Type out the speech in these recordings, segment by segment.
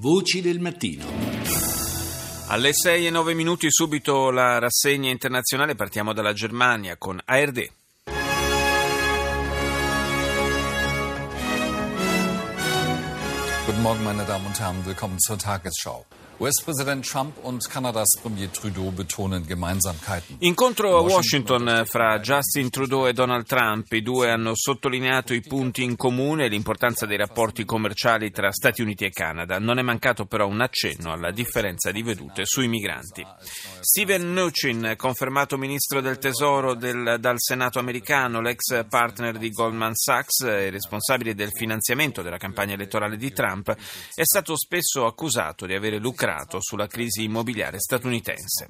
Voci del mattino. Alle 6 e 9 minuti subito la rassegna internazionale, partiamo dalla Germania con ARD. Guten Morgen, meine Damen und Herren. Willkommen zur Tagesschau. US-Präsident Trump und Kanadas Premier Trudeau betonen Gemeinsamkeiten. Incontro a Washington fra Justin Trudeau e Donald Trump. I due hanno sottolineato i punti in comune e l'importanza dei rapporti commerciali tra Stati Uniti e Canada. Non è mancato però un accenno alla differenza di vedute sui migranti. Steven Mnuchin, confermato ministro del Tesoro del, dal Senato americano, l'ex partner di Goldman Sachs e responsabile del finanziamento della campagna elettorale di Trump, è stato spesso accusato di avere lucrato concentrato sulla crisi immobiliare statunitense.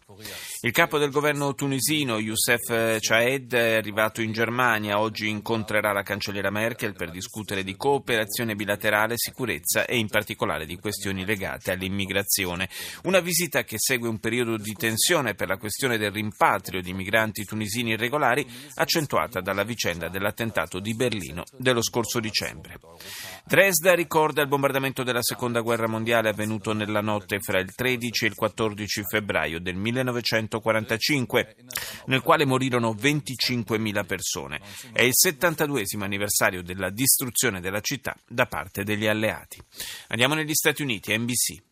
Il capo del governo tunisino, Youssef Chaed, è arrivato in Germania. Oggi incontrerà la cancelliera Merkel per discutere di cooperazione bilaterale, sicurezza e in particolare di questioni legate all'immigrazione. Una visita che segue un periodo di tensione per la questione del rimpatrio di migranti tunisini irregolari, accentuata dalla vicenda dell'attentato di Berlino dello scorso dicembre. Dresda ricorda il bombardamento della seconda guerra mondiale avvenuto nella notte fra il 13 e il 14 febbraio del 1945, nel quale morirono 25.000 persone. È il 72 anniversario della distruzione della città da parte degli alleati. Andiamo negli Stati Uniti, NBC.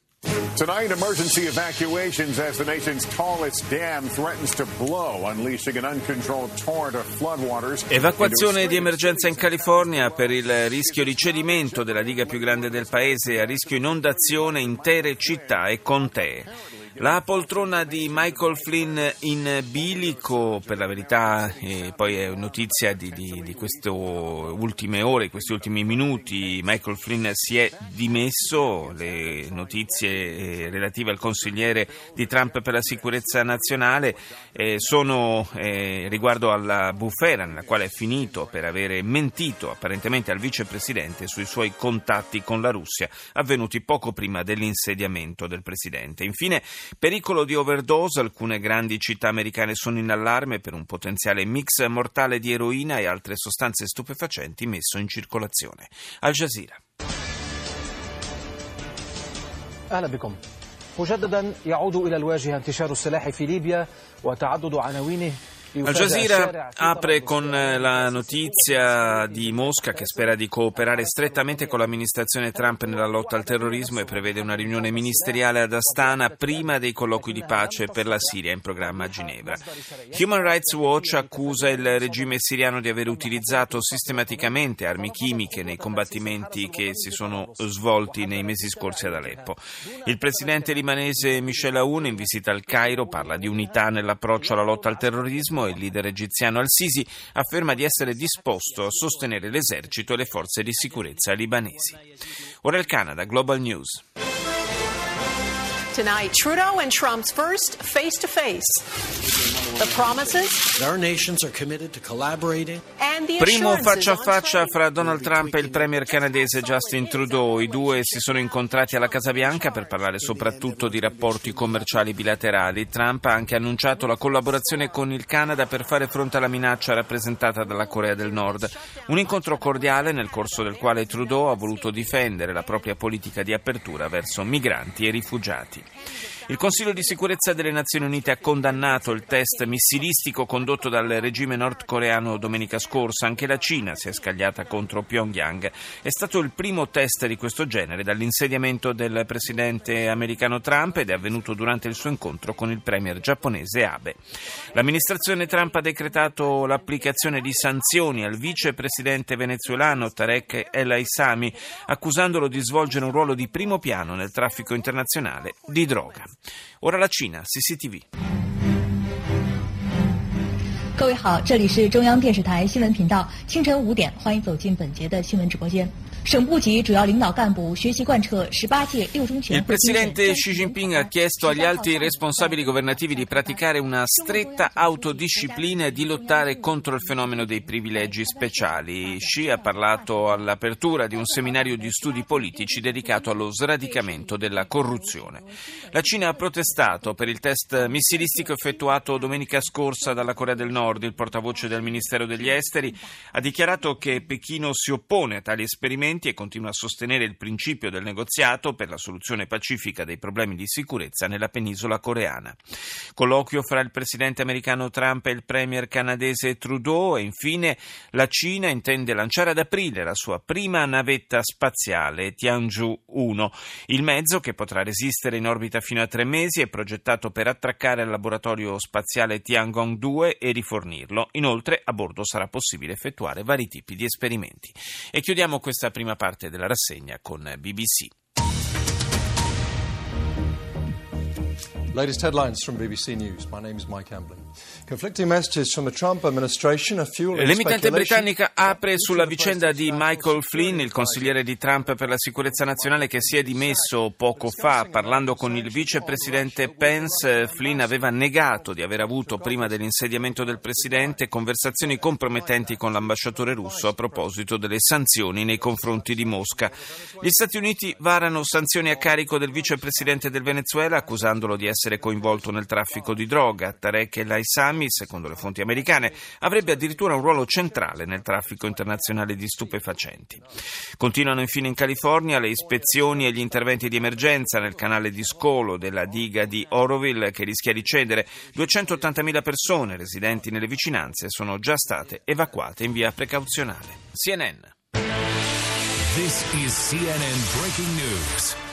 Tonight, emergency evacuations as the nation's tallest dam threatens to blow, unleashing an uncontrolled torrent of floodwaters. Evacuazione di emergenza in California per il rischio di cedimento della diga più grande del paese a rischio inondazione intere città e contee. La poltrona di Michael Flynn in bilico, per la verità, poi è notizia di, di, di queste ultime ore, questi ultimi minuti. Michael Flynn si è dimesso, le notizie eh, relative al consigliere di Trump per la sicurezza nazionale eh, sono eh, riguardo alla bufera nella quale è finito per avere mentito apparentemente al vicepresidente sui suoi contatti con la Russia avvenuti poco prima dell'insediamento del presidente. Infine, Pericolo di overdose, alcune grandi città americane sono in allarme per un potenziale mix mortale di eroina e altre sostanze stupefacenti messo in circolazione. Al Jazeera. أهلا بكم مجددا يعود إلى الواجهة انتشار السلاح في ليبيا وتعدد عناوينه al Jazeera apre con eh, la notizia di Mosca che spera di cooperare strettamente con l'amministrazione Trump nella lotta al terrorismo e prevede una riunione ministeriale ad Astana prima dei colloqui di pace per la Siria in programma a Ginevra. Human Rights Watch accusa il regime siriano di aver utilizzato sistematicamente armi chimiche nei combattimenti che si sono svolti nei mesi scorsi ad Aleppo. Il presidente libanese Michel Aoun in visita al Cairo parla di unità nell'approccio alla lotta al terrorismo il leader egiziano al-Sisi afferma di essere disposto a sostenere l'esercito e le forze di sicurezza libanesi. Ora il Canada, Global News. Tonight, Trudeau and Trump's first face to face. The promises. Our nations are committed to collaborating. Primo faccia a faccia fra Donald Trump e il premier canadese Justin Trudeau. I due si sono incontrati alla Casa Bianca per parlare soprattutto di rapporti commerciali bilaterali. Trump ha anche annunciato la collaborazione con il Canada per fare fronte alla minaccia rappresentata dalla Corea del Nord. Un incontro cordiale nel corso del quale Trudeau ha voluto difendere la propria politica di apertura verso migranti e rifugiati. Il Consiglio di sicurezza delle Nazioni Unite ha condannato il test missilistico condotto dal regime nordcoreano domenica scorsa. Anche la Cina si è scagliata contro Pyongyang. È stato il primo test di questo genere dall'insediamento del presidente americano Trump ed è avvenuto durante il suo incontro con il premier giapponese Abe. L'amministrazione Trump ha decretato l'applicazione di sanzioni al vicepresidente venezuelano Tarek El Aissami, accusandolo di svolgere un ruolo di primo piano nel traffico internazionale di droga. Ora la Cina, CCTV. 各位好，这里是中央电视台新闻频道，清晨五点，欢迎走进本节的新闻直播间。省部级主要领导干部学习贯彻十八届六中全 Il presidente Xi Jinping ha chiesto agli alti responsabili governativi di praticare una stretta autodisciplina e di lottare contro il fenomeno dei privilegi speciali. Xi ha parlato all'apertura di un seminario di studi politici dedicato allo sradicamento della corruzione. La Cina ha protestato per il test missilistico effettuato domenica scorsa dalla Corea del Nord Nord, il portavoce del Ministero degli Esteri, ha dichiarato che Pechino si oppone a tali esperimenti e continua a sostenere il principio del negoziato per la soluzione pacifica dei problemi di sicurezza nella penisola coreana. Colloquio fra il presidente americano Trump e il premier canadese Trudeau e infine la Cina intende lanciare ad aprile la sua prima navetta spaziale Tianzhou 1. Il mezzo, che potrà resistere in orbita fino a tre mesi, è progettato per attraccare al laboratorio spaziale Tiangong 2 e rifornirlo. Inoltre, a bordo sarà possibile effettuare vari tipi di esperimenti. E chiudiamo questa prima parte della rassegna con BBC. Latest headlines from BBC News. My name is Mike Hamblin. L'emittente britannica apre sulla vicenda di Michael Flynn, il consigliere di Trump per la sicurezza nazionale che si è dimesso poco fa. Parlando con il vicepresidente Pence, Flynn aveva negato di aver avuto prima dell'insediamento del presidente conversazioni compromettenti con l'ambasciatore russo a proposito delle sanzioni nei confronti di Mosca. Gli Stati Uniti varano sanzioni a carico del vicepresidente del Venezuela accusandolo di essere essere coinvolto nel traffico di droga. Tarek El Haissami, secondo le fonti americane, avrebbe addirittura un ruolo centrale nel traffico internazionale di stupefacenti. Continuano infine in California le ispezioni e gli interventi di emergenza nel canale di scolo della diga di Oroville che rischia di cedere. 280.000 persone residenti nelle vicinanze sono già state evacuate in via precauzionale. CNN. This is CNN Breaking News.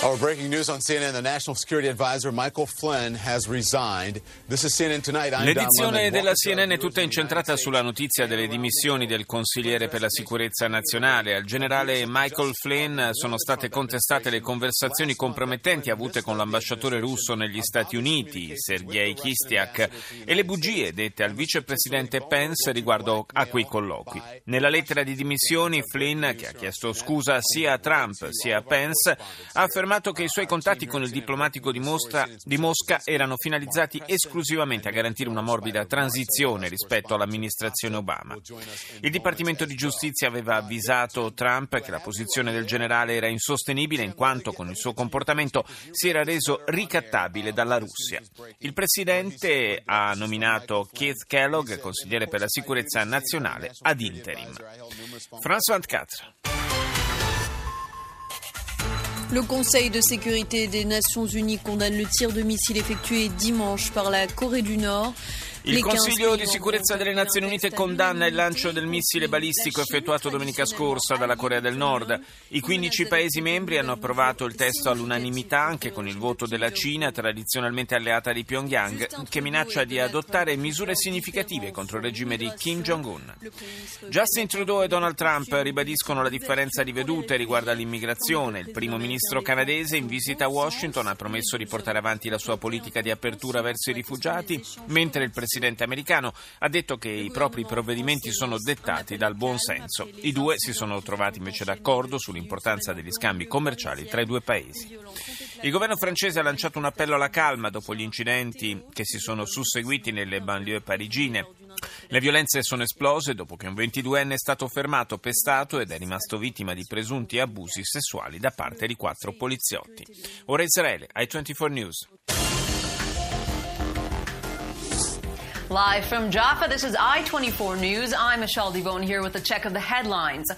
Our breaking news on CNN: the National Security Advisor Michael Flynn has resigned. This is CNN tonight. I'm L'edizione della CNN è tutta incentrata sulla notizia delle dimissioni del consigliere per la sicurezza nazionale. Al generale Michael Flynn sono state contestate le conversazioni compromettenti avute con l'ambasciatore russo negli Stati Uniti, Sergei Kistiak, e le bugie dette al vicepresidente Pence riguardo a quei colloqui. Nella lettera di dimissioni Flynn, che ha chiesto scusa sia a Trump sia a Pence, ha affermato affermato che i suoi contatti con il diplomatico di Mosca, di Mosca, erano finalizzati esclusivamente a garantire una morbida transizione rispetto all'amministrazione Obama. Il Dipartimento di Giustizia aveva avvisato Trump che la posizione del generale era insostenibile in quanto con il suo comportamento si era reso ricattabile dalla Russia. Il presidente ha nominato Keith Kellogg, consigliere per la sicurezza nazionale, ad interim. France 24. Le Conseil de sécurité des Nations Unies condamne le tir de missile effectué dimanche par la Corée du Nord. Il Consiglio di sicurezza delle Nazioni Unite condanna il lancio del missile balistico effettuato domenica scorsa dalla Corea del Nord. I 15 Paesi membri hanno approvato il testo all'unanimità, anche con il voto della Cina, tradizionalmente alleata di Pyongyang, che minaccia di adottare misure significative contro il regime di Kim Jong-un. Justin Trudeau e Donald Trump ribadiscono la differenza di vedute riguardo all'immigrazione. Il primo ministro canadese in visita a Washington ha promesso di portare avanti la sua politica di apertura verso i rifugiati, mentre il presidente presidente americano ha detto che i propri provvedimenti sono dettati dal buon senso. I due si sono trovati invece d'accordo sull'importanza degli scambi commerciali tra i due paesi. Il governo francese ha lanciato un appello alla calma dopo gli incidenti che si sono susseguiti nelle banlieue parigine. Le violenze sono esplose dopo che un 22enne è stato fermato, pestato ed è rimasto vittima di presunti abusi sessuali da parte di quattro poliziotti. Ora Israele, ai 24 News. Live from Jaffa, this is I-24 News. I'm Michelle Devone here with a check of the headlines.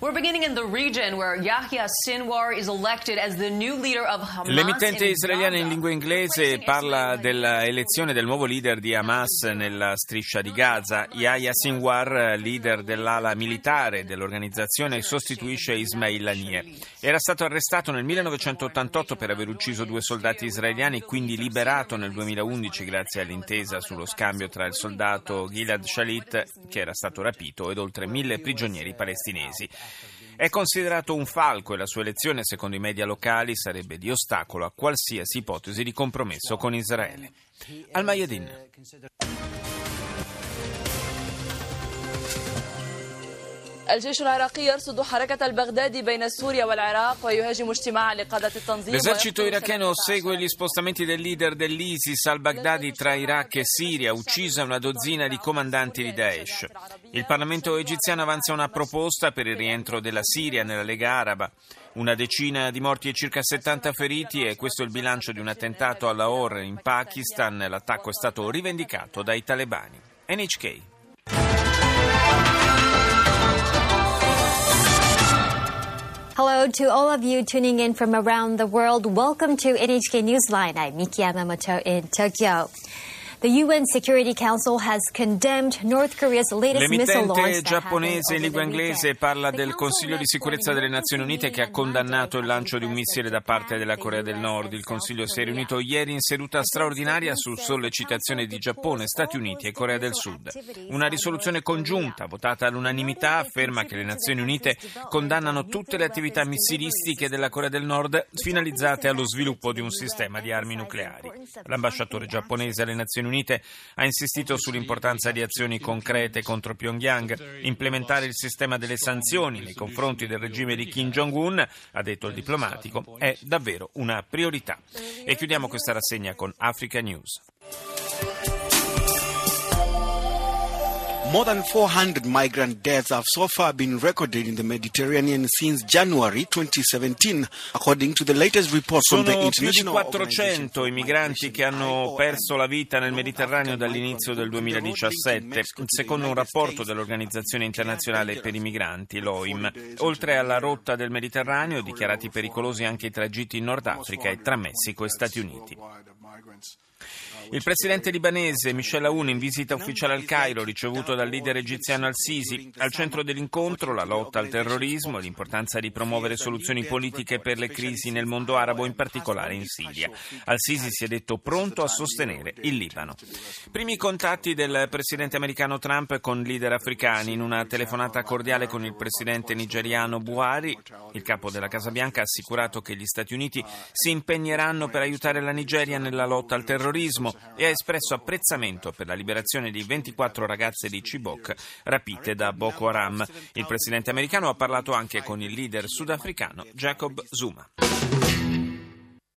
We're beginning in the region where Yahya Sinwar is elected as the new leader of Hamas. L'emittente israeliana in lingua inglese parla dell'elezione del nuovo leader di Hamas nella striscia di Gaza. Yahya Sinwar, leader dell'ala militare dell'organizzazione, sostituisce Ismail Haniyeh. Era stato arrestato nel 1988 per aver ucciso due soldati israeliani, quindi liberato nel 2011 grazie all'intesa sullo scambio tra il soldato Gilad Shalit, che era stato rapito, ed oltre mille prigionieri palestinesi. È considerato un falco e la sua elezione, secondo i media locali, sarebbe di ostacolo a qualsiasi ipotesi di compromesso con Israele. Al-Mayadin. الجيش العراقي يرصد حركة البغداد بين سوريا والعراق ويهاجم اجتماع لقادة التنظيم L'esercito iracheno segue gli spostamenti del leader dell'ISIS al-Baghdadi tra Iraq e Siria, uccisa una dozzina di comandanti di Daesh. Il Parlamento egiziano avanza una proposta per il rientro della Siria nella Lega Araba. Una decina di morti e circa 70 feriti e questo è il bilancio di un attentato a Lahore in Pakistan. L'attacco è stato rivendicato dai talebani. NHK. Hello to all of you tuning in from around the world. Welcome to NHK Newsline. I'm Miki Yamamoto in Tokyo. L'emittente giapponese in lingua inglese parla del Consiglio di sicurezza delle Nazioni Unite che ha condannato il lancio di un missile da parte della Corea del Nord. Il Consiglio si è riunito ieri in seduta straordinaria su sollecitazione di Giappone, Stati Uniti e Corea del Sud. Una risoluzione congiunta votata all'unanimità afferma che le Nazioni Unite condannano tutte le attività missilistiche della Corea del Nord finalizzate allo sviluppo di un sistema di armi nucleari. L'ambasciatore giapponese alle Nazioni Unite ha insistito sull'importanza di azioni concrete contro Pyongyang. Implementare il sistema delle sanzioni nei confronti del regime di Kim Jong-un, ha detto il diplomatico, è davvero una priorità. E chiudiamo questa rassegna con Africa News. More than 400 migrant deaths have so far been recorded in the Mediterranean since January 2017, according to the latest report Sono from the International più di 400 i migranti che hanno perso la vita nel Mediterraneo dall'inizio del 2017, secondo un rapporto dell'Organizzazione internazionale per i migranti, l'OIM. Oltre alla rotta del Mediterraneo, dichiarati pericolosi anche i tragitti in Nord Africa e tra Messico e Stati Uniti. Il presidente libanese Michel Aoun in visita ufficiale al Cairo, ricevuto dal leader egiziano al-Sisi. Al centro dell'incontro la lotta al terrorismo e l'importanza di promuovere soluzioni politiche per le crisi nel mondo arabo, in particolare in Siria. Al-Sisi si è detto pronto a sostenere il Libano. Primi contatti del presidente americano Trump con leader africani. In una telefonata cordiale con il presidente nigeriano Buhari, il capo della Casa Bianca ha assicurato che gli Stati Uniti si impegneranno per aiutare la Nigeria nella lotta al terrorismo e ha espresso apprezzamento per la liberazione di 24 ragazze di Chibok rapite da Boko Haram. Il presidente americano ha parlato anche con il leader sudafricano Jacob Zuma.